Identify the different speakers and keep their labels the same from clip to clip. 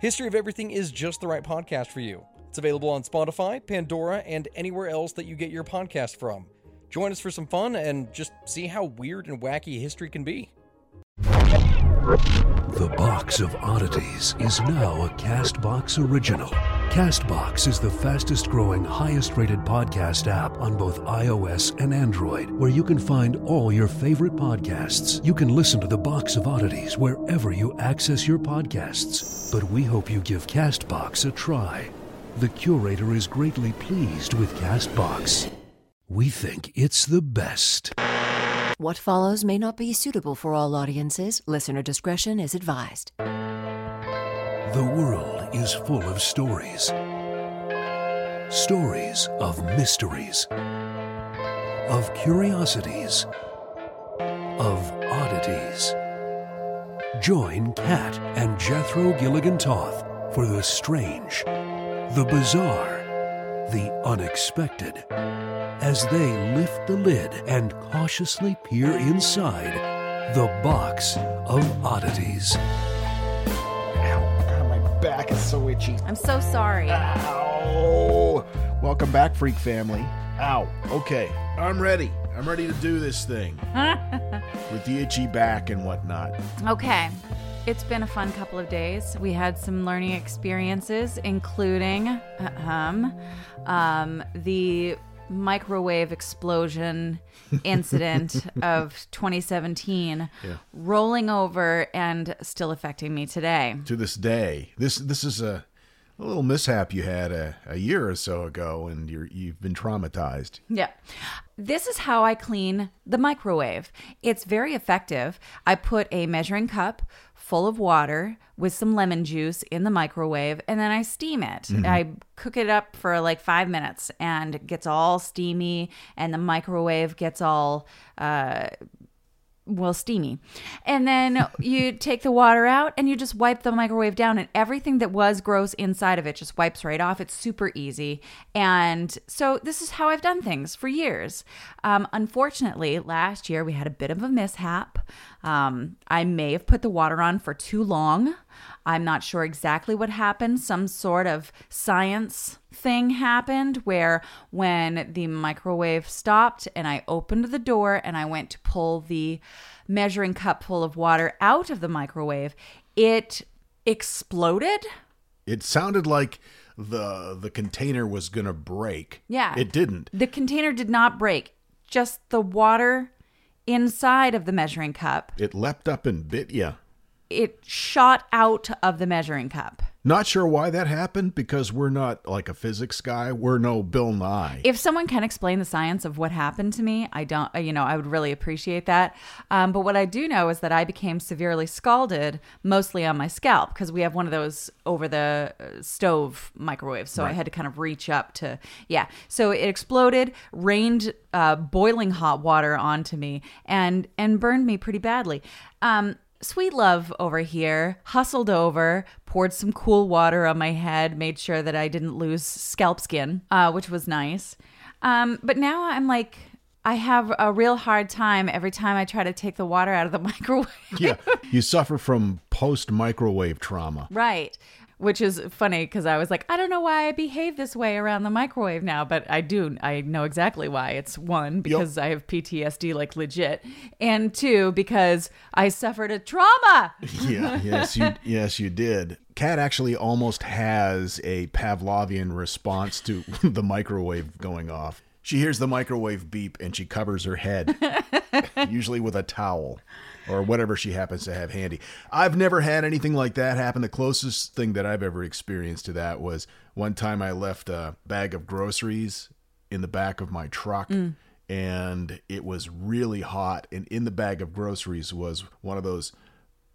Speaker 1: History of Everything is just the right podcast for you. It's available on Spotify, Pandora, and anywhere else that you get your podcast from. Join us for some fun and just see how weird and wacky history can be.
Speaker 2: The Box of Oddities is now a Castbox original. Castbox is the fastest growing, highest rated podcast app on both iOS and Android, where you can find all your favorite podcasts. You can listen to The Box of Oddities wherever you access your podcasts. But we hope you give Castbox a try. The curator is greatly pleased with Castbox. We think it's the best.
Speaker 3: What follows may not be suitable for all audiences. Listener discretion is advised.
Speaker 2: The world is full of stories. Stories of mysteries, of curiosities, of oddities. Join Kat and Jethro Gilligan Toth for the strange, the bizarre, the unexpected as they lift the lid and cautiously peer inside the box of oddities.
Speaker 4: Ow, God, my back is so itchy.
Speaker 5: I'm so sorry.
Speaker 4: Ow. Welcome back, Freak Family. Ow. Okay, I'm ready. I'm ready to do this thing with the itchy back and whatnot.
Speaker 5: Okay. It's been a fun couple of days. We had some learning experiences, including um, um, the microwave explosion incident of 2017
Speaker 4: Yeah.
Speaker 5: rolling over and still affecting me today.
Speaker 4: To this day, this this is a, a little mishap you had a, a year or so ago, and you're you've been traumatized.
Speaker 5: Yeah. This is how I clean the microwave. It's very effective. I put a measuring cup full of water with some lemon juice in the microwave and then I steam it. I cook it up for like five minutes and it gets all steamy and the microwave gets all uh, well steamy. And then you take the water out and you just wipe the microwave down and everything that was gross inside of it just wipes right off. It's super easy. And so this is how i've done things for years. Um, unfortunately last year we had a bit of a mishap. Um, i may have put the water on for too long i'm not sure exactly what happened some sort of science thing happened where when the microwave stopped and I opened the door and I went to pull the measuring cup full of water out of the microwave, it exploded.
Speaker 4: It sounded like the the container was gonna break.
Speaker 5: Yeah.
Speaker 4: it didn't.
Speaker 5: The container did not break, just the water inside of the measuring cup.
Speaker 4: It leapt up and bit you.
Speaker 5: It shot out of the measuring cup.
Speaker 4: Not sure why that happened because we're not like a physics guy. We're no Bill Nye.
Speaker 5: If someone can explain the science of what happened to me, I don't, you know, I would really appreciate that. Um, but what I do know is that I became severely scalded, mostly on my scalp, because we have one of those over the uh, stove microwaves. So I had to kind of reach up to, yeah. So it exploded, rained uh, boiling hot water onto me, and and burned me pretty badly. Um, Sweet Love over here hustled over, poured some cool water on my head, made sure that I didn't lose scalp skin, uh, which was nice. Um, but now I'm like, I have a real hard time every time I try to take the water out of the microwave.
Speaker 4: yeah, you suffer from post microwave trauma.
Speaker 5: Right. Which is funny because I was like, I don't know why I behave this way around the microwave now, but I do. I know exactly why. It's one because I have PTSD, like legit, and two because I suffered a trauma.
Speaker 4: yeah, yes, you yes you did. Kat actually almost has a Pavlovian response to the microwave going off. She hears the microwave beep and she covers her head, usually with a towel or whatever she happens to have handy. I've never had anything like that happen. The closest thing that I've ever experienced to that was one time I left a bag of groceries in the back of my truck. Mm. And it was really hot, and in the bag of groceries was one of those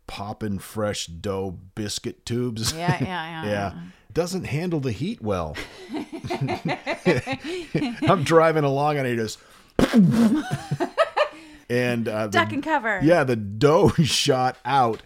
Speaker 4: poppin' fresh dough biscuit tubes.
Speaker 5: Yeah, yeah, yeah.
Speaker 4: yeah. Doesn't handle the heat well. I'm driving along and I just and uh, the-
Speaker 5: Duck and cover.
Speaker 4: yeah, the dough shot out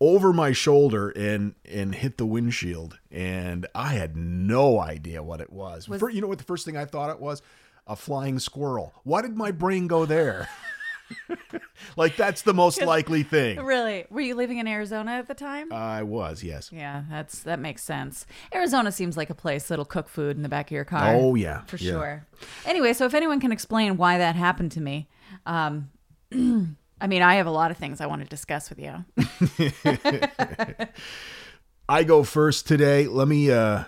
Speaker 4: over my shoulder and and hit the windshield, and I had no idea what it was. Fir- you know what the first thing I thought it was? A flying squirrel. Why did my brain go there? like that's the most likely thing.
Speaker 5: Really? Were you living in Arizona at the time?
Speaker 4: I was, yes.
Speaker 5: yeah, that's that makes sense. Arizona seems like a place that'll cook food in the back of your car.
Speaker 4: Oh yeah,
Speaker 5: for
Speaker 4: yeah.
Speaker 5: sure. Anyway, so if anyone can explain why that happened to me, um, I mean, I have a lot of things I want to discuss with you.
Speaker 4: I go first today. Let me uh,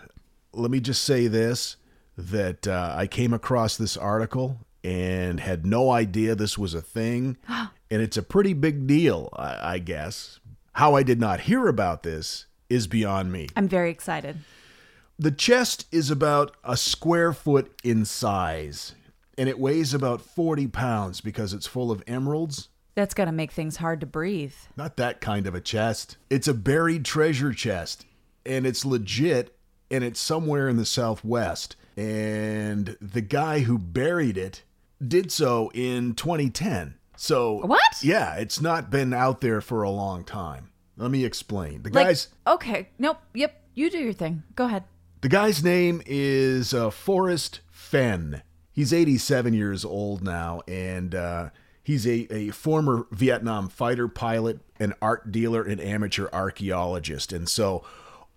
Speaker 4: let me just say this: that uh, I came across this article and had no idea this was a thing, and it's a pretty big deal, I, I guess. How I did not hear about this is beyond me.
Speaker 5: I'm very excited.
Speaker 4: The chest is about a square foot in size, and it weighs about forty pounds because it's full of emeralds.
Speaker 5: That's got to make things hard to breathe.
Speaker 4: Not that kind of a chest. It's a buried treasure chest, and it's legit, and it's somewhere in the Southwest. And the guy who buried it did so in 2010. So,
Speaker 5: What?
Speaker 4: Yeah, it's not been out there for a long time. Let me explain. The
Speaker 5: Like,
Speaker 4: guy's
Speaker 5: okay, nope, yep, you do your thing. Go ahead.
Speaker 4: the guy's name is uh, Forrest Fenn. He's 87 years old now, and uh, he's a, a former Vietnam fighter pilot, an art dealer, and amateur archaeologist. And so,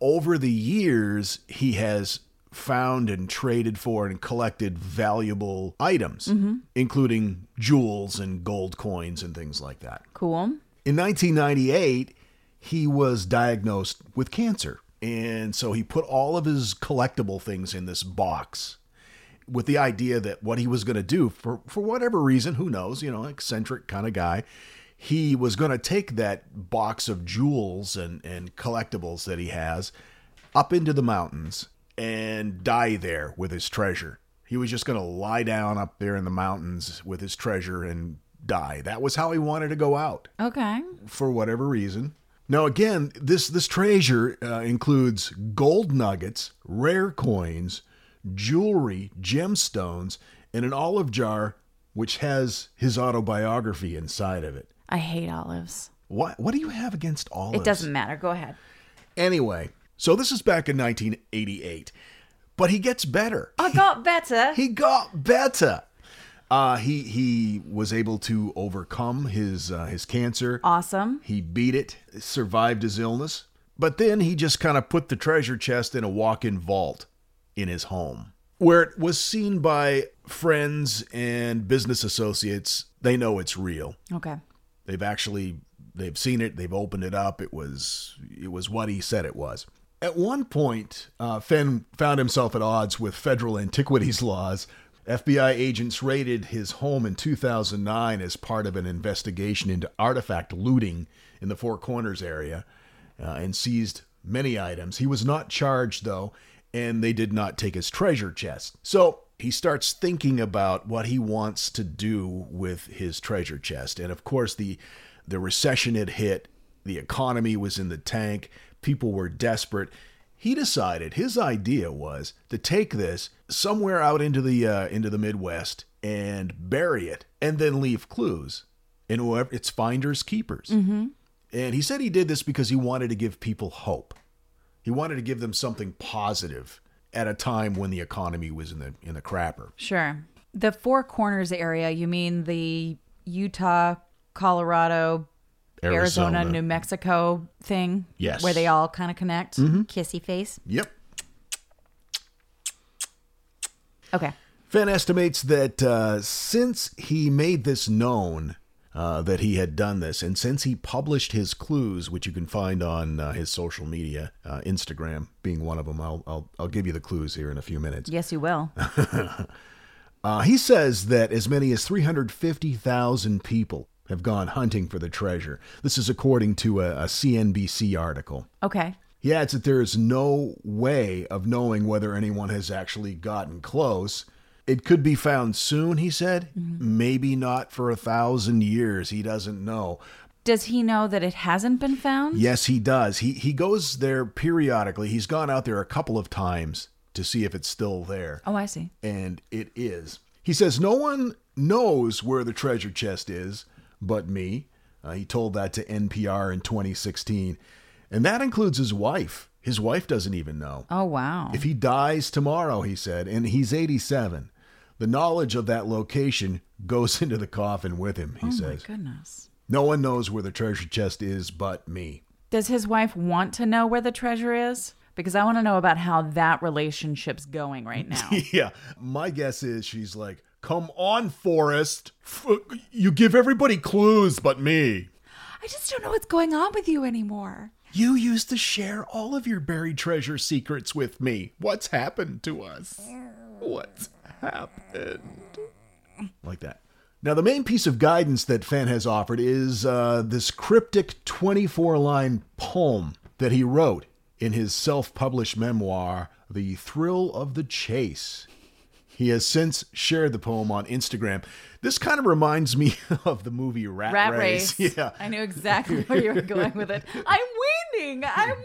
Speaker 4: over the years, he has found and traded for and collected valuable items, including jewels and gold coins and things like that.
Speaker 5: Cool.
Speaker 4: In 1998, he was diagnosed with cancer. And so he put all of his collectible things in this box with the idea that what he was going to do, for, for whatever reason, who knows, you know, eccentric kind of guy, he was going to take that box of jewels and, and collectibles that he has up into the mountains and die there with his treasure. He was just going to lie down up there in the mountains with his treasure and die. That was how he wanted to go out
Speaker 5: Okay.
Speaker 4: for whatever reason. Now, again, this this treasure uh, includes gold nuggets, rare coins, jewelry, gemstones, and an olive jar which has his autobiography inside of it.
Speaker 5: I hate olives.
Speaker 4: What what do you have against olives?
Speaker 5: It doesn't matter. Go ahead.
Speaker 4: Anyway, so this is back in 1988, but he gets better.
Speaker 5: I got better.
Speaker 4: He got better. Uh, he he was able to overcome his uh, his cancer.
Speaker 5: awesome.
Speaker 4: He beat it, survived his illness, but then he just kind of put the treasure chest in a walk in vault in his home, where it was seen by friends and business associates. They know it's real.
Speaker 5: Okay.
Speaker 4: They've actually they've seen it. They've opened it up. It was it was what he said it was. At one point, uh, Fenn found himself at odds with federal antiquities laws. FBI agents raided his home in 2009 as part of an investigation into artifact looting in the Four Corners area uh, and seized many items. He was not charged, though, and they did not take his treasure chest. So he starts thinking about what he wants to do with his treasure chest. And of course, the, the recession had hit, the economy was in the tank, people were desperate. He decided his idea was to take this somewhere out into the uh, into the Midwest and bury it, and then leave clues, and whoever it's finders keepers. And he said he did this because he wanted to give people hope. He wanted to give them something positive at a time when the economy was in the in the crapper.
Speaker 5: Sure. The Four Corners area, you mean the Utah, Colorado Arizona,
Speaker 4: Arizona.
Speaker 5: New Mexico thing.
Speaker 4: Yes.
Speaker 5: Where they all kind of connect. Kissy face.
Speaker 4: Yep.
Speaker 5: Okay.
Speaker 4: Fenn estimates that uh, since he made this known uh, that he had done this, and since he published his clues, which you can find on uh, his social media, uh, Instagram being one of them, I'll, I'll I'll give you the clues here in a few minutes.
Speaker 5: Yes, you will.
Speaker 4: Uh, he says that as many as 350,000 people have gone hunting for the treasure. This is according to a, a CNBC article.
Speaker 5: Okay.
Speaker 4: He adds that there is no way of knowing whether anyone has actually gotten close. It could be found soon, he said. Maybe not for a thousand years. He doesn't know.
Speaker 5: Does he know that it hasn't been found?
Speaker 4: Yes, he does. He he goes there periodically. He's gone out there a couple of times to see if it's still there.
Speaker 5: Oh, I see.
Speaker 4: And it is. He says no one knows where the treasure chest is but me. Uh, he told that to NPR in 2016. And that includes his wife. His wife doesn't even know.
Speaker 5: Oh, wow.
Speaker 4: If he dies tomorrow, he said, and he's 87, the knowledge of that location goes into the coffin with him, he
Speaker 5: oh, my
Speaker 4: says.
Speaker 5: goodness.
Speaker 4: No one knows where the treasure chest is but me.
Speaker 5: Does his wife want to know where the treasure is? Because I want to know about how that relationship's going right now.
Speaker 4: yeah. My guess is she's like, come on, Forrest. F- You give everybody clues but me.
Speaker 5: I just don't know what's going on with you anymore.
Speaker 4: You used to share all of your buried treasure secrets with me. What's happened to us? What's happened? Like that. Now, the main piece of guidance that Fenn has offered is uh, this cryptic 24 line poem that he wrote in his self published memoir, The Thrill of the Chase. He has since shared the poem on Instagram. This kind of reminds me of the movie Rat,
Speaker 5: Rat race.
Speaker 4: Yeah.
Speaker 5: I knew exactly where you were going with it. I'm winning. I'm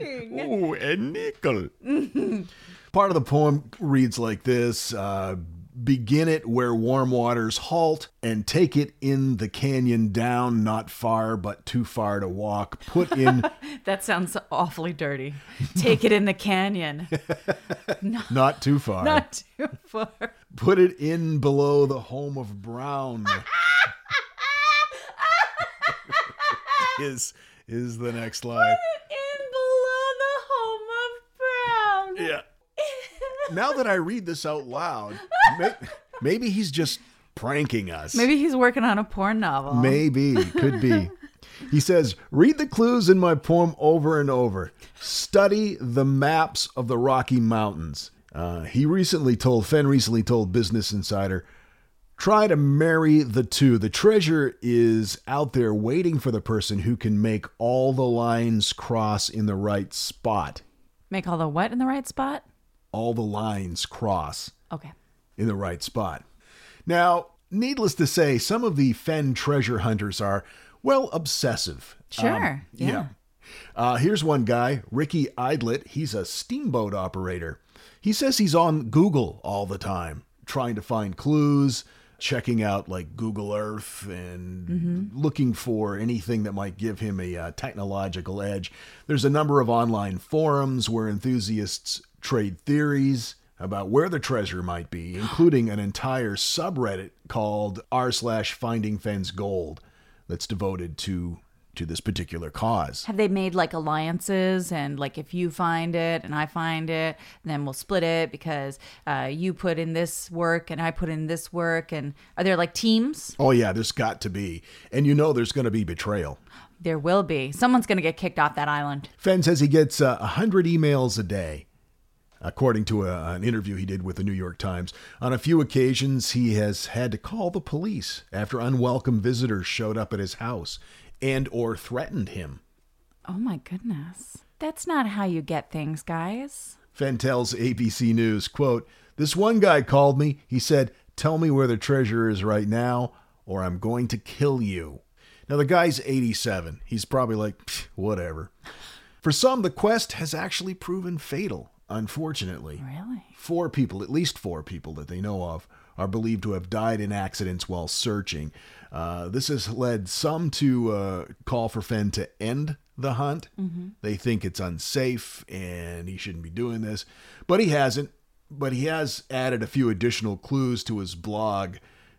Speaker 5: winning.
Speaker 4: Oh, a nickel. Part of the poem reads like this uh, Begin it where warm waters halt, and take it in the canyon down, not far, but too far to walk. Put in,
Speaker 5: That sounds awfully dirty. Take it in the canyon.
Speaker 4: not too far.
Speaker 5: Not too far.
Speaker 4: Put it in below the home of Brown. is is the next line.
Speaker 5: Put it In below the home of Brown.
Speaker 4: Yeah. Now that I read this out loud, may, maybe he's just pranking us.
Speaker 5: Maybe he's working on a porn novel.
Speaker 4: Maybe, could be. He says, read the clues in my poem over and over. Study the maps of the Rocky Mountains. Uh, he recently told, Fenn recently told Business Insider, try to marry the two. The treasure is out there waiting for the person who can make all the lines cross in the right spot.
Speaker 5: Make all the what in the right spot?
Speaker 4: All the lines cross
Speaker 5: Okay.
Speaker 4: in the right spot. Now, needless to say, some of the Fenn treasure hunters are, well, obsessive.
Speaker 5: Sure. yeah.
Speaker 4: Uh, here's one guy, Ricky Idlet. He's a steamboat operator. He says he's on Google all the time, trying to find clues, checking out like Google Earth, and looking for anything that might give him a uh, technological edge. There's a number of online forums where enthusiasts trade theories about where the treasure might be, including an entire subreddit called r slash finding Fenn's gold that's devoted to to this particular cause.
Speaker 5: Have they made like alliances and like if you find it and I find it, then we'll split it because uh, you put in this work and I put in this work and are there like teams?
Speaker 4: Oh yeah, there's got to be. And you know there's going to be betrayal.
Speaker 5: There will be. Someone's going to get kicked off that island.
Speaker 4: Fenn says he gets uh, 100 emails a day, according to a, an interview he did with the New York Times. On a few occasions, he has had to call the police after unwelcome visitors showed up at his house and or threatened him.
Speaker 5: Oh my goodness. That's not how you get things, guys.
Speaker 4: Fenn tells ABC News, quote, This one guy called me. He said, Tell me where the treasure is right now, or I'm going to kill you. Now, the guy's 87. He's probably like, whatever. For some, the quest has actually proven fatal, unfortunately.
Speaker 5: Really?
Speaker 4: Four people, at least four people that they know of, are believed to have died in accidents while searching. Uh, this has led some to uh, call for Fenn to end the hunt. They think it's unsafe and he shouldn't be doing this, but he hasn't. But he has added a few additional clues to his blog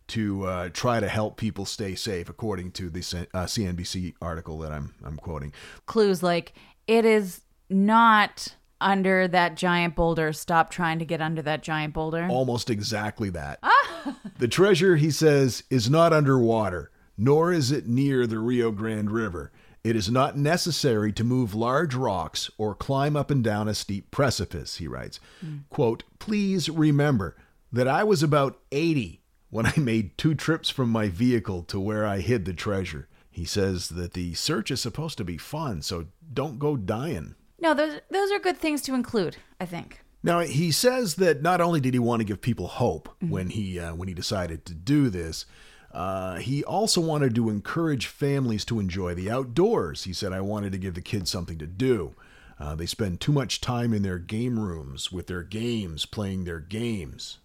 Speaker 4: to uh, try to help people stay safe, according to the uh, CNBC article that I'm I'm quoting.
Speaker 5: Clues like it is not under that giant boulder. Stop trying to get under that giant boulder.
Speaker 4: Almost exactly that. Ah! the treasure, he says, is not underwater, nor is it near the Rio Grande River. It is not necessary to move large rocks or climb up and down a steep precipice, he writes. Hmm. Quote, please remember that I was about 80 when I made two trips from my vehicle to where I hid the treasure. He says that the search is supposed to be fun, so don't go dying.
Speaker 5: No, those those are good things to include. I think.
Speaker 4: Now he says that not only did he want to give people hope when he uh, when he decided to do this, uh, he also wanted to encourage families to enjoy the outdoors. He said, "I wanted to give the kids something to do. Uh, they spend too much time in their game rooms with their games, playing their games,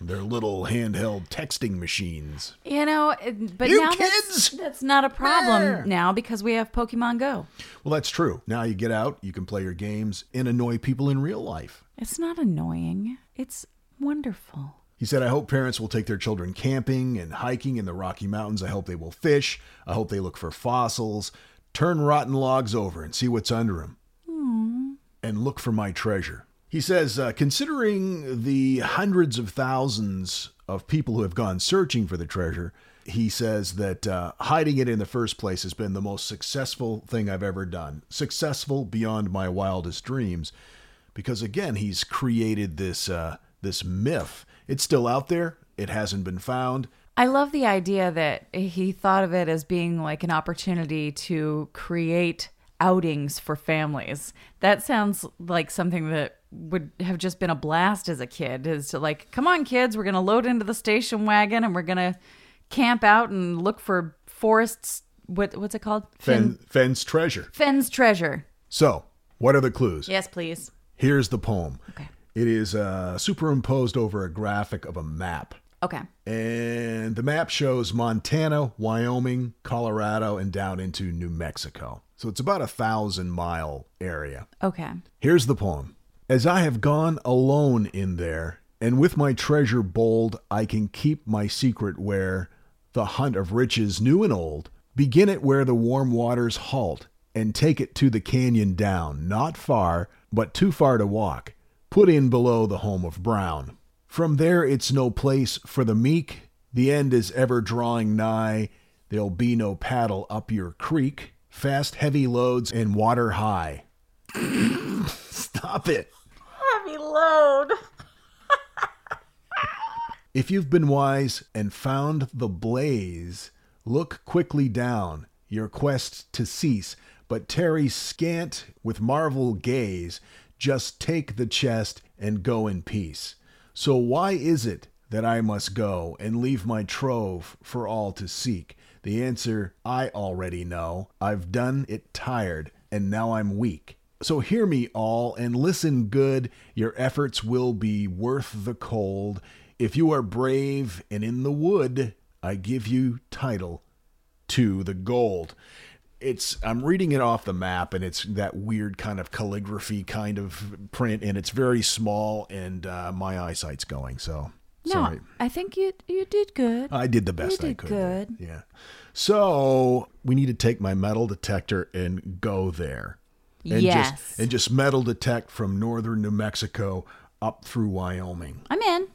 Speaker 4: their little handheld texting machines."
Speaker 5: You know, but
Speaker 4: You
Speaker 5: now
Speaker 4: kids!
Speaker 5: That's, that's not a problem now because we have Pokemon Go.
Speaker 4: Well, that's true. Now you get out, you can play your games and annoy people in real life.
Speaker 5: It's not annoying. It's wonderful.
Speaker 4: He said, I hope parents will take their children camping and hiking in the Rocky Mountains. I hope they will fish. I hope they look for fossils, turn rotten logs over and see what's under them, and look for my treasure. He says, uh, considering the hundreds of thousands of people who have gone searching for the treasure, he says that uh, hiding it in the first place has been the most successful thing I've ever done. Successful beyond my wildest dreams because again he's created this uh, this myth. It's still out there. It hasn't been found.
Speaker 5: I love the idea that he thought of it as being like an opportunity to create outings for families. That sounds like something that would have just been a blast as a kid is to like, come on kids, we're going to load into the station wagon and we're going to camp out and look for Forrest's what what's it called?
Speaker 4: Fenn, Fenn's treasure.
Speaker 5: Fenn's treasure.
Speaker 4: So, what are the clues?
Speaker 5: Yes, please.
Speaker 4: Here's the poem.
Speaker 5: Okay.
Speaker 4: It is uh, superimposed over a graphic of a map.
Speaker 5: Okay.
Speaker 4: And the map shows Montana, Wyoming, Colorado, and down into New Mexico. So it's about a thousand mile area.
Speaker 5: Okay.
Speaker 4: Here's the poem. As I have gone alone in there, and with my treasure bold, I can keep my secret where the hunt of riches new and old. Begin it where the warm waters halt, and take it to the canyon down, not far, but too far to walk. Put in below the home of Brown. From there it's no place for the meek. The end is ever drawing nigh. There'll be no paddle up your creek. Fast heavy loads and water high. Stop it.
Speaker 5: Load.
Speaker 4: If you've been wise and found the blaze, look quickly down, your quest to cease, but tarry scant with marvel gaze, just take the chest and go in peace. So why is it that I must go and leave my trove for all to seek? The answer I already know. I've done it tired, and now I'm weak. So hear me all and listen good. Your efforts will be worth the cold. If you are brave and in the wood, I give you title to the gold. It's I'm reading it off the map and it's that weird kind of calligraphy kind of print and it's very small and uh, my eyesight's going so
Speaker 5: No,
Speaker 4: sorry.
Speaker 5: I think you you did good.
Speaker 4: I did the best I
Speaker 5: did
Speaker 4: could.
Speaker 5: good.
Speaker 4: Yeah. So we need to take my metal detector and go there. And
Speaker 5: Yes.
Speaker 4: Just, and just metal detect from northern New Mexico up through Wyoming.
Speaker 5: I'm in.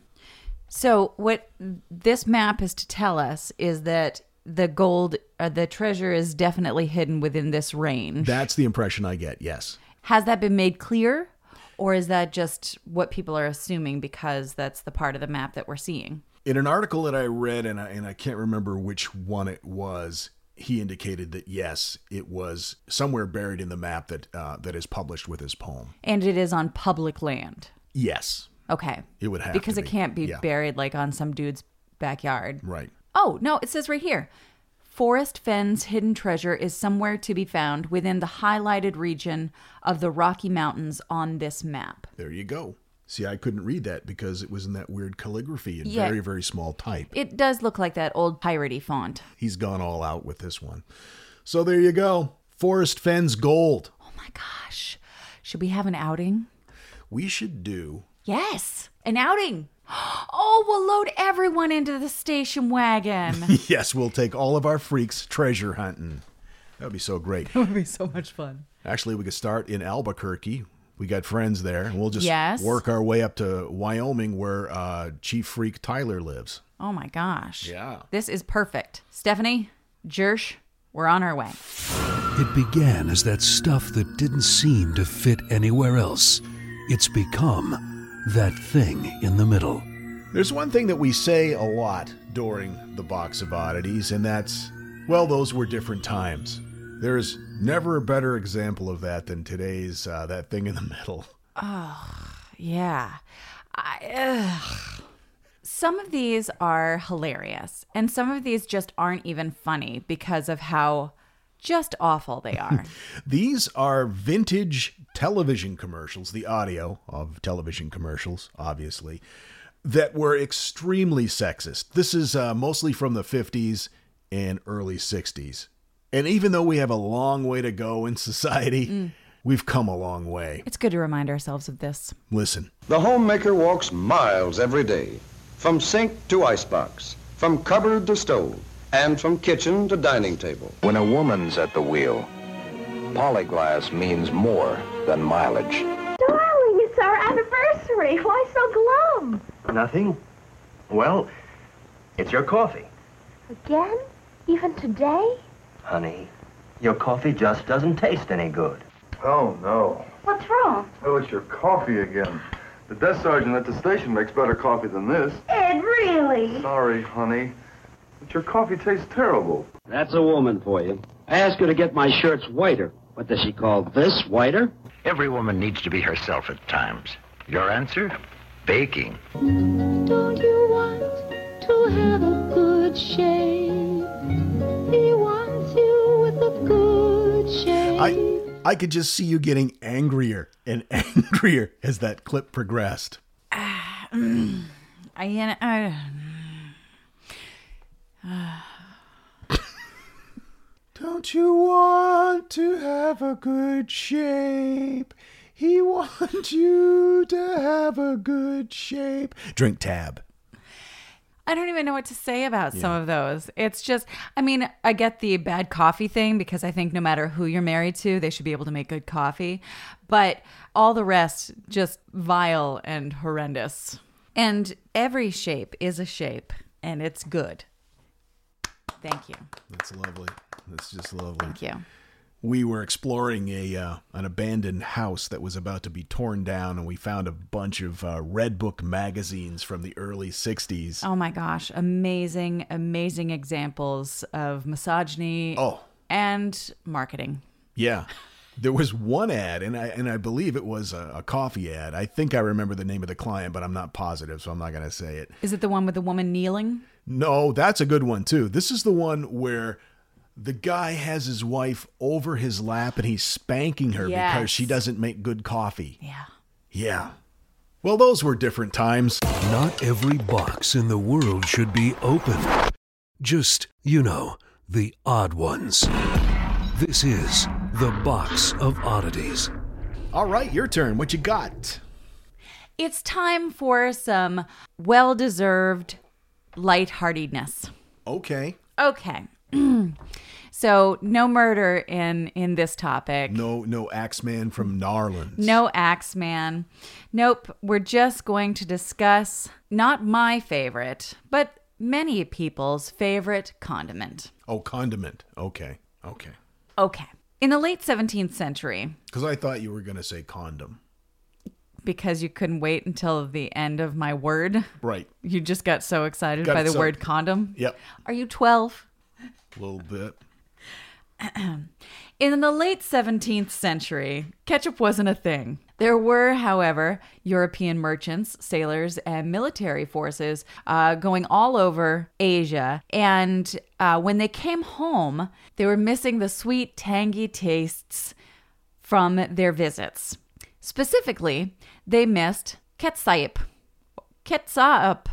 Speaker 5: So what this map is to tell us is that the gold, uh, the treasure is definitely hidden within this range.
Speaker 4: That's the impression I get. Yes.
Speaker 5: Has that been made clear, or is that just what people are assuming because that's the part of the map that we're seeing?
Speaker 4: In an article that I read, and I, and I can't remember which one it was, he indicated that yes, it was somewhere buried in the map that uh, that is published with his poem.
Speaker 5: And it is on public land.
Speaker 4: Yes,
Speaker 5: Okay.
Speaker 4: it would have
Speaker 5: because it
Speaker 4: be.
Speaker 5: can't be
Speaker 4: Yeah.
Speaker 5: buried like on some dude's backyard.
Speaker 4: Right.
Speaker 5: Oh, no, it says right here. Forrest Fenn's hidden treasure is somewhere to be found within the highlighted region of the Rocky Mountains on this map.
Speaker 4: There you go. See, I couldn't read that because it was in that weird calligraphy in
Speaker 5: Yeah.
Speaker 4: very, very small type.
Speaker 5: It does look like that old piratey font.
Speaker 4: He's gone all out with this one. So there you go. Forrest Fenn's Gold.
Speaker 5: Oh my gosh. Should we have an outing?
Speaker 4: We should do
Speaker 5: Yes, an outing. Oh, we'll load everyone into the station wagon.
Speaker 4: yes, we'll take all of our freaks treasure hunting. That would be so great.
Speaker 6: That would be so much fun.
Speaker 4: Actually, we could start in Albuquerque. We got friends there, and we'll just
Speaker 5: Yes.
Speaker 4: work our way up to Wyoming, where uh, Chief Freak Tyler lives.
Speaker 5: oh my gosh.
Speaker 4: Yeah.
Speaker 5: This is perfect. Stephanie, Jersh, we're on our way.
Speaker 2: It began as that stuff that didn't seem to fit anywhere else. It's become that thing in the middle.
Speaker 4: There's one thing that we say a lot during the Box of Oddities, and that's, well, those were different times. There's never a better example of that than today's uh, that thing in the middle.
Speaker 5: Oh, yeah. I. Some of these are hilarious, and some of these just aren't even funny because of how just awful they are.
Speaker 4: These are vintage television commercials, the audio of television commercials, obviously, that were extremely sexist. This is uh, mostly from the 50s and early 60s. And even though we have a long way to go in society, mm. we've come a long way.
Speaker 5: it's good to remind ourselves of this.
Speaker 4: Listen.
Speaker 7: The homemaker walks miles every day, from sink to icebox, from cupboard to stove, and from kitchen to dining table.
Speaker 8: When a woman's at the wheel, Polyglas means more than mileage.
Speaker 9: Darling, it's our anniversary. Why so glum?
Speaker 10: Nothing? Well, it's your coffee.
Speaker 9: Again? Even today?
Speaker 10: Honey, your coffee just doesn't taste any good.
Speaker 11: Oh, no.
Speaker 9: What's wrong?
Speaker 11: Oh, it's your coffee again. The desk sergeant at the station makes better coffee than this.
Speaker 9: Ed, really?
Speaker 11: Sorry, honey. But your coffee tastes terrible.
Speaker 12: That's a woman for you. I asked her to get my shirts whiter. What does she call this, whiter?
Speaker 13: Every woman needs to be herself at times. Your answer? Baking.
Speaker 9: Don't you want to have a good shave?
Speaker 4: I I could just see you getting angrier and angrier as that clip progressed. Ah, mm.
Speaker 5: I, you know, I,
Speaker 4: Don't you want to have a good shape? He wants you to have a good shape. Drink tab.
Speaker 5: I don't even know what to say about some of those. It's just, I mean, I get the bad coffee thing because I think no matter who you're married to, they should be able to make good coffee. But all the rest, just vile and horrendous. And every shape is a shape, and it's good. Thank you.
Speaker 4: That's lovely. That's just lovely.
Speaker 5: Thank you.
Speaker 4: We were exploring a uh, an abandoned house that was about to be torn down, and we found a bunch of uh, Redbook magazines from the early '60s.
Speaker 5: Oh my gosh. Amazing, amazing examples of misogyny
Speaker 4: Oh.
Speaker 5: and marketing.
Speaker 4: Yeah. There was one ad, and I and I believe it was a, a coffee ad. I think I remember the name of the client, but I'm not positive, so I'm not going to say it.
Speaker 5: Is it the one with the woman kneeling?
Speaker 4: No, that's a good one too. This is the one where the guy has his wife over his lap and he's spanking her
Speaker 5: Yes.
Speaker 4: because she doesn't make good coffee.
Speaker 5: Yeah.
Speaker 4: Yeah. Well, those were different times.
Speaker 2: Not every box in the world should be open. Just, you know, the odd ones. This is the Box of Oddities.
Speaker 4: All right, your turn. What you got?
Speaker 5: It's time for some well deserved lightheartedness.
Speaker 4: Okay.
Speaker 5: Okay. so no murder in in this topic.
Speaker 4: No, no Axeman from New Orleans.
Speaker 5: No Axeman. Nope. We're just going to discuss not my favorite, but many people's favorite condiment.
Speaker 4: Oh, condiment. Okay. Okay.
Speaker 5: Okay. In the late 17th century,
Speaker 4: Because I thought you were going to say condom.
Speaker 5: because you couldn't wait until the end of my word,
Speaker 4: Right.
Speaker 5: you just got so excited
Speaker 4: Got
Speaker 5: by the
Speaker 4: so-
Speaker 5: word condom.
Speaker 4: Yep.
Speaker 5: Are you 12?
Speaker 4: A little bit.
Speaker 5: In the late 17th century, ketchup wasn't a thing. There were, however, European merchants, sailors, and military forces uh, going all over Asia. And uh, when they came home, they were missing the sweet, tangy tastes from their visits. Specifically, they missed ketchup. Ketchup.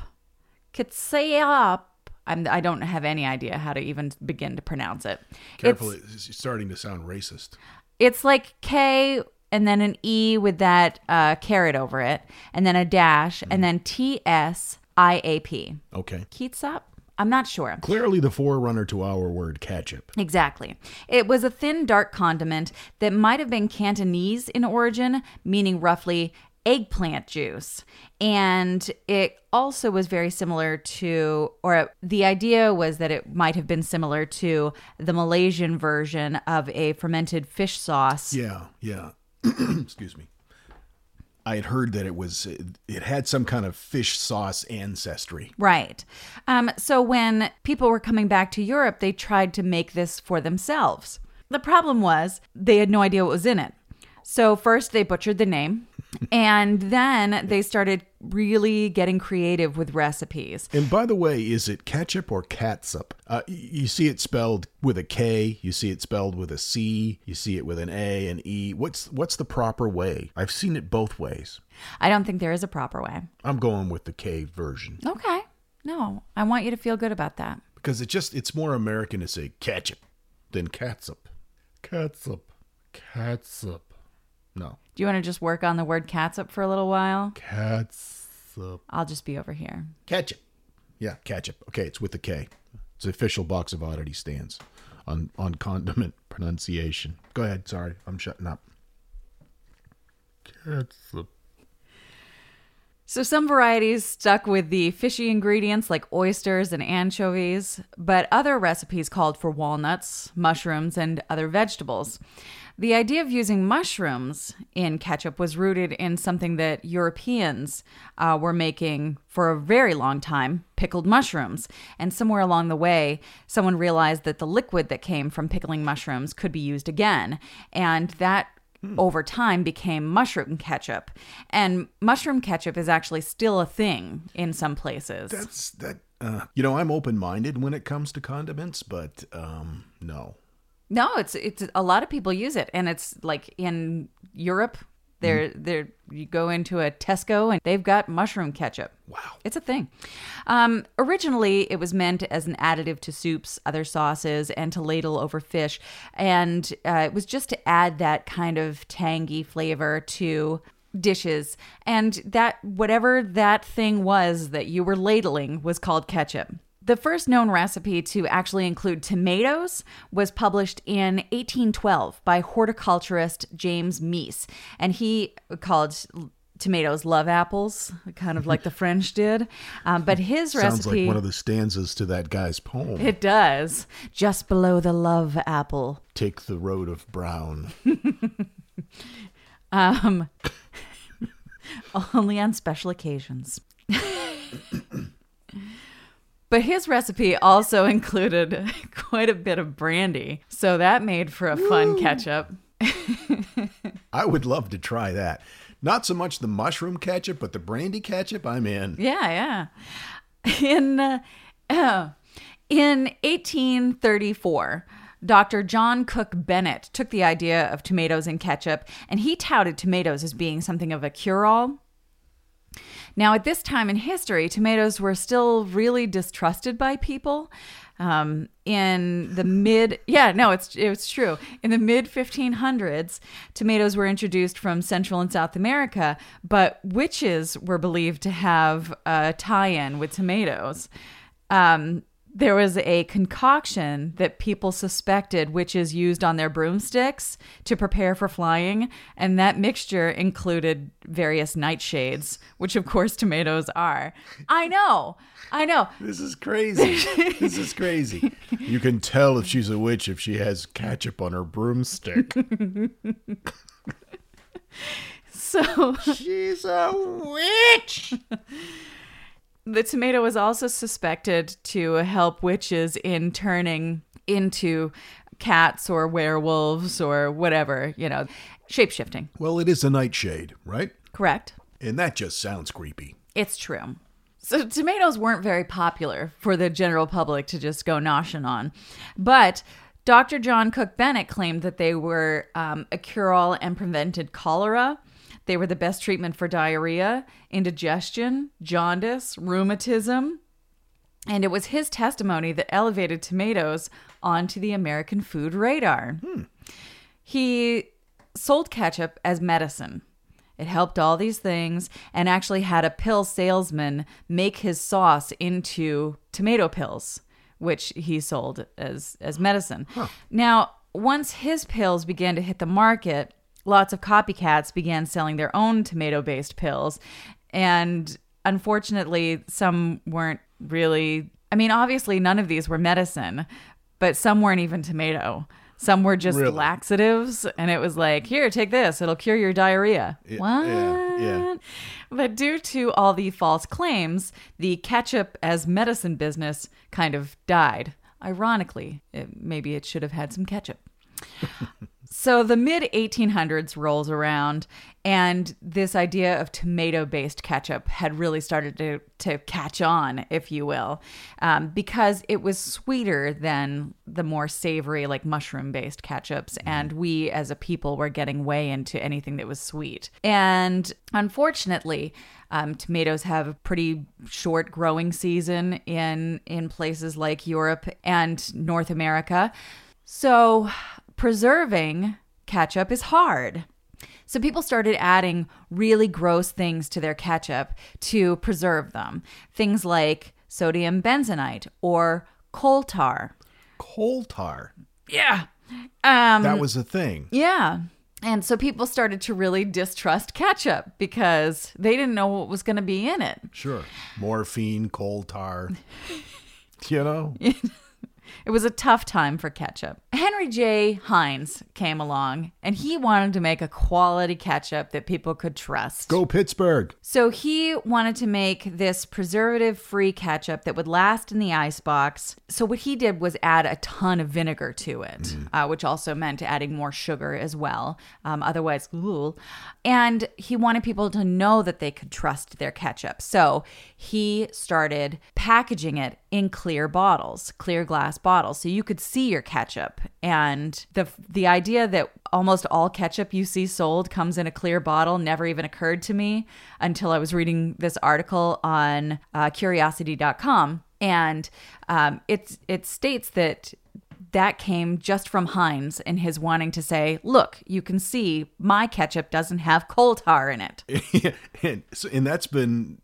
Speaker 5: Ketchup. I'm, I don't have any idea how to even begin to pronounce it.
Speaker 4: Careful,
Speaker 5: It's-
Speaker 4: it's starting to sound racist.
Speaker 5: it's like K and then an E with that uh, caret over it, and then a dash, and then T S I A P.
Speaker 4: Okay.
Speaker 5: Keetsop? I'm not sure.
Speaker 4: Clearly the forerunner to our word ketchup.
Speaker 5: Exactly. It was a thin, dark condiment that might have been Cantonese in origin, meaning roughly eggplant juice. And it also was very similar to, or the idea was that it might have been similar to the Malaysian version of a fermented fish sauce.
Speaker 4: Yeah, yeah. Excuse me. I had heard that it was it had some kind of fish sauce ancestry.
Speaker 5: Right. Um, so when people were coming back to Europe, they tried to make this for themselves. The problem was they had no idea what was in it. So first they butchered the name, and then they started really getting creative with recipes.
Speaker 4: And by the way, is it ketchup or catsup? Uh, you see it spelled with a K. You see it spelled with a C. You see it with an A and E. What's what's the proper way? I've seen it both ways.
Speaker 5: I don't think there is a proper way.
Speaker 4: I'm going with the K version
Speaker 5: Okay. No, I want you to feel good about that.
Speaker 4: because it just it's more American to say ketchup than catsup. Catsup, catsup. No,
Speaker 5: Do you want to just work on the word catsup for a little while?
Speaker 4: catsup.
Speaker 5: I'll just be over here.
Speaker 4: Ketchup. Yeah, ketchup. Okay, it's with the K. It's the official box of oddity stands on on condiment pronunciation. Go ahead. Sorry, I'm shutting up. Ketchup.
Speaker 5: So some varieties stuck with the fishy ingredients like oysters and anchovies, but other recipes called for walnuts, mushrooms, and other vegetables. The idea of using mushrooms in ketchup was rooted in something that Europeans uh, were making for a very long time pickled mushrooms. And somewhere along the way, someone realized that the liquid that came from pickling mushrooms could be used again. And that over time became mushroom ketchup. And mushroom ketchup is actually still a thing in some places.
Speaker 4: That's that. Uh, you know, I'm open minded when it comes to condiments, but um, no.
Speaker 5: no, it's it's a lot of people use it and it's like in Europe they're they're you go into a Tesco and they've got mushroom ketchup.
Speaker 4: Wow.
Speaker 5: It's a thing. Um, originally, it was meant as an additive to soups, other sauces, and to ladle over fish. And uh, it was just to add that kind of tangy flavor to dishes. And that, whatever that thing was that you were ladling, was called ketchup. The first known recipe to actually include tomatoes was published in 1812 by horticulturist James Mease, and he called tomatoes love apples, kind of like the French did. Um, but his
Speaker 4: Sounds
Speaker 5: recipe Sounds
Speaker 4: like one of the stanzas to that guy's poem.
Speaker 5: it does just below the love apple.
Speaker 4: Take the road of brown.
Speaker 5: Um, only on special occasions. but his recipe also included quite a bit of brandy, so that made for a fun ketchup.
Speaker 4: I would love to try that. Not so much the mushroom ketchup, but the brandy ketchup. I'm in.
Speaker 5: Yeah, yeah. In uh, uh, in 1834, Dr. John Cook Bennett took the idea of tomatoes and ketchup, and he touted tomatoes as being something of a cure-all. Now, at this time in history, tomatoes were still really distrusted by people. Um, in the mid, yeah, no, it's it's true. In the mid 1500s, tomatoes were introduced from Central and South America, but witches were believed to have a tie-in with tomatoes. Um, there was a concoction that people suspected witches used on their broomsticks to prepare for flying, and that mixture included various nightshades, which of course tomatoes are. I know, I know.
Speaker 4: This is crazy. this is crazy. You can tell if she's a witch if she has ketchup on her broomstick.
Speaker 5: So
Speaker 4: she's a witch.
Speaker 5: The tomato was also suspected to help witches in turning into cats or werewolves or whatever, you know, shape shifting.
Speaker 4: Well, it is a nightshade, right?
Speaker 5: Correct.
Speaker 4: And that just sounds creepy.
Speaker 5: It's true. So tomatoes weren't very popular for the general public to just go noshing on. But Dr. John Cook Bennett claimed that they were um, a cure all and prevented cholera. They were the best treatment for diarrhea, indigestion, jaundice, rheumatism. And it was his testimony that elevated tomatoes onto the American food radar. Hmm. He sold ketchup as medicine. It helped all these things and actually had a pill salesman make his sauce into tomato pills, which he sold as as medicine. Now, once his pills began to hit the market, lots of copycats began selling their own tomato-based pills and unfortunately some weren't really I mean, obviously none of these were medicine, but some weren't even tomato. Some were just
Speaker 4: Really?
Speaker 5: laxatives, and it was like, here, take this. It'll cure your diarrhea.
Speaker 4: Yeah,
Speaker 5: what?
Speaker 4: yeah, yeah.
Speaker 5: But due to all the false claims, the ketchup as medicine business kind of died. Ironically, it, maybe it should have had some ketchup. So the mid 1800s rolls around, and this idea of tomato based ketchup had really started to, to catch on, if you will, um, because it was sweeter than the more savory, like mushroom based ketchups. And we as a people were getting way into anything that was sweet. And unfortunately, um, tomatoes have a pretty short growing season in in places like Europe and North America. So preserving ketchup is hard. So people started adding really gross things to their ketchup to preserve them. Things like sodium benzoate or coal tar.
Speaker 4: Coal tar.
Speaker 5: Yeah. Um,
Speaker 4: that was a thing.
Speaker 5: yeah. And so people started to really distrust ketchup because they didn't know what was going to be in it.
Speaker 4: Sure. Morphine, coal tar. you know?
Speaker 5: It was a tough time for ketchup. Henry J. Heinz came along and he wanted to make a quality ketchup that people could trust.
Speaker 4: Go Pittsburgh.
Speaker 5: So he wanted to make this preservative free ketchup that would last in the icebox. So what he did was add a ton of vinegar to it, uh, which also meant adding more sugar as well. Um, otherwise, ooh. And he wanted people to know that they could trust their ketchup. So he started packaging it in clear bottles, clear glass bottles, so you could see your ketchup. And the the idea that almost all ketchup you see sold comes in a clear bottle never even occurred to me until I was reading this article on uh, Curiosity.com, and um, it states that that came just from Heinz and his wanting to say, "Look, you can see my ketchup doesn't have coal tar in it."
Speaker 4: and, so, and that's been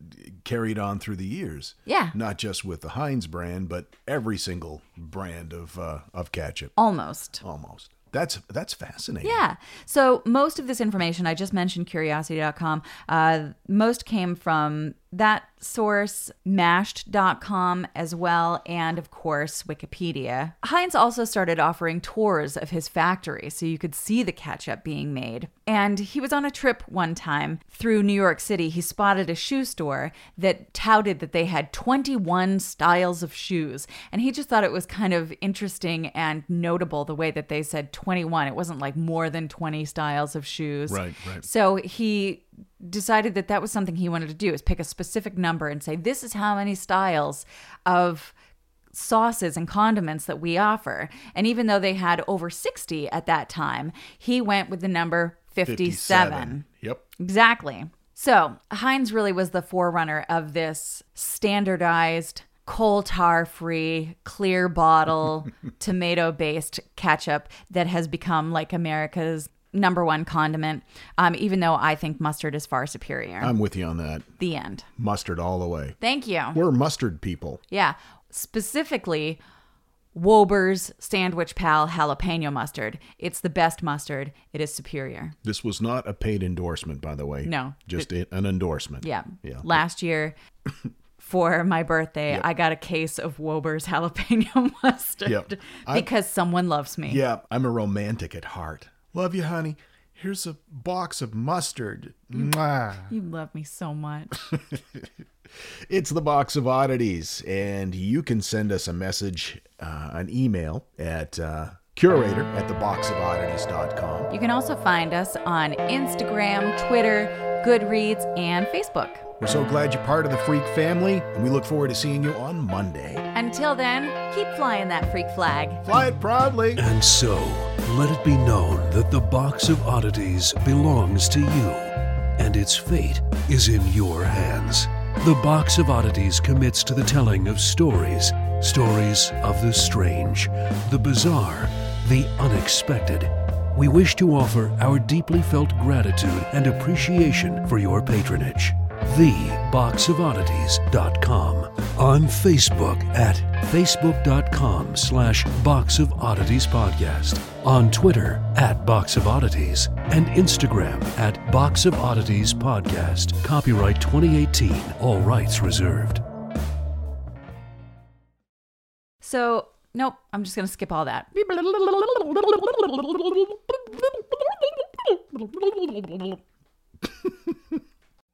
Speaker 4: carried on through the years.
Speaker 5: Yeah.
Speaker 4: Not just with the Heinz brand, but every single brand of uh, of ketchup.
Speaker 5: Almost.
Speaker 4: Almost. That's that's fascinating.
Speaker 5: Yeah. So most of this information I just mentioned curiosity.com. Uh, most came from that source, mashed.com as well, and of course, Wikipedia. Heinz also started offering tours of his factory so you could see the ketchup being made. And he was on a trip one time through New York City. He spotted a shoe store that touted that they had 21 styles of shoes. And he just thought it was kind of interesting and notable the way that they said 21. It wasn't like more than 20 styles of shoes.
Speaker 4: Right, right.
Speaker 5: So he decided that that was something he wanted to do is pick a specific number and say this is how many styles of sauces and condiments that we offer. And even though they had over 60 at that time he went with the number 57,
Speaker 4: Yep.
Speaker 5: exactly. So heinz really was the forerunner of this standardized coal tar free clear bottle tomato based ketchup that has become like america's number one condiment um, even though i think mustard is far superior
Speaker 4: I'm with you on that.
Speaker 5: the end
Speaker 4: Mustard all the way.
Speaker 5: thank you
Speaker 4: We're mustard people.
Speaker 5: yeah specifically Woeber's Sandwich Pal jalapeno mustard. It's the best mustard. It is superior.
Speaker 4: This was not a paid endorsement, by the way.
Speaker 5: No.
Speaker 4: Just a- an endorsement.
Speaker 5: Yeah.
Speaker 4: Yeah.
Speaker 5: Last year for my birthday,
Speaker 4: Yep.
Speaker 5: I got a case of Woeber's jalapeno mustard
Speaker 4: Yep.
Speaker 5: Because someone loves me.
Speaker 4: Yeah, I'm a romantic at heart. Love you, honey. Here's a box of mustard. Mwah.
Speaker 5: You love me so much.
Speaker 4: It's the Box of Oddities, and you can send us a message, uh, an email at uh, curator at theboxofoddities.com.
Speaker 5: You can also find us on Instagram, Twitter, Goodreads, and Facebook.
Speaker 4: We're so glad you're part of the Freak family, and we look forward to seeing you on Monday.
Speaker 5: Until then, keep flying that freak flag.
Speaker 4: Fly it proudly.
Speaker 2: And so, let it be known that the Box of Oddities belongs to you, and its fate is in your hands. The Box of Oddities commits to the telling of stories stories of the strange, the bizarre, the unexpected. we wish to offer our deeply felt gratitude and appreciation for your patronage. TheBoxOfOddities.com. On Facebook at facebook.com slash Box of Oddities Podcast. On Twitter at Box of Oddities. And Instagram at Box of Oddities Podcast. Copyright 2018. All rights reserved.
Speaker 5: So, nope, I'm just going to skip all that.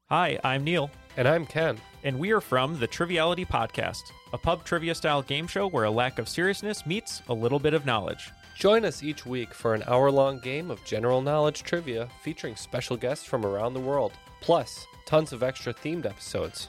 Speaker 14: Hi, I'm Neil.
Speaker 15: And I'm Ken.
Speaker 14: And we are from the Triviality Podcast, a pub trivia style game show where a lack of seriousness meets a little bit of knowledge.
Speaker 15: Join us each week for an hour long game of general knowledge trivia featuring special guests from around the world, plus tons of extra themed episodes.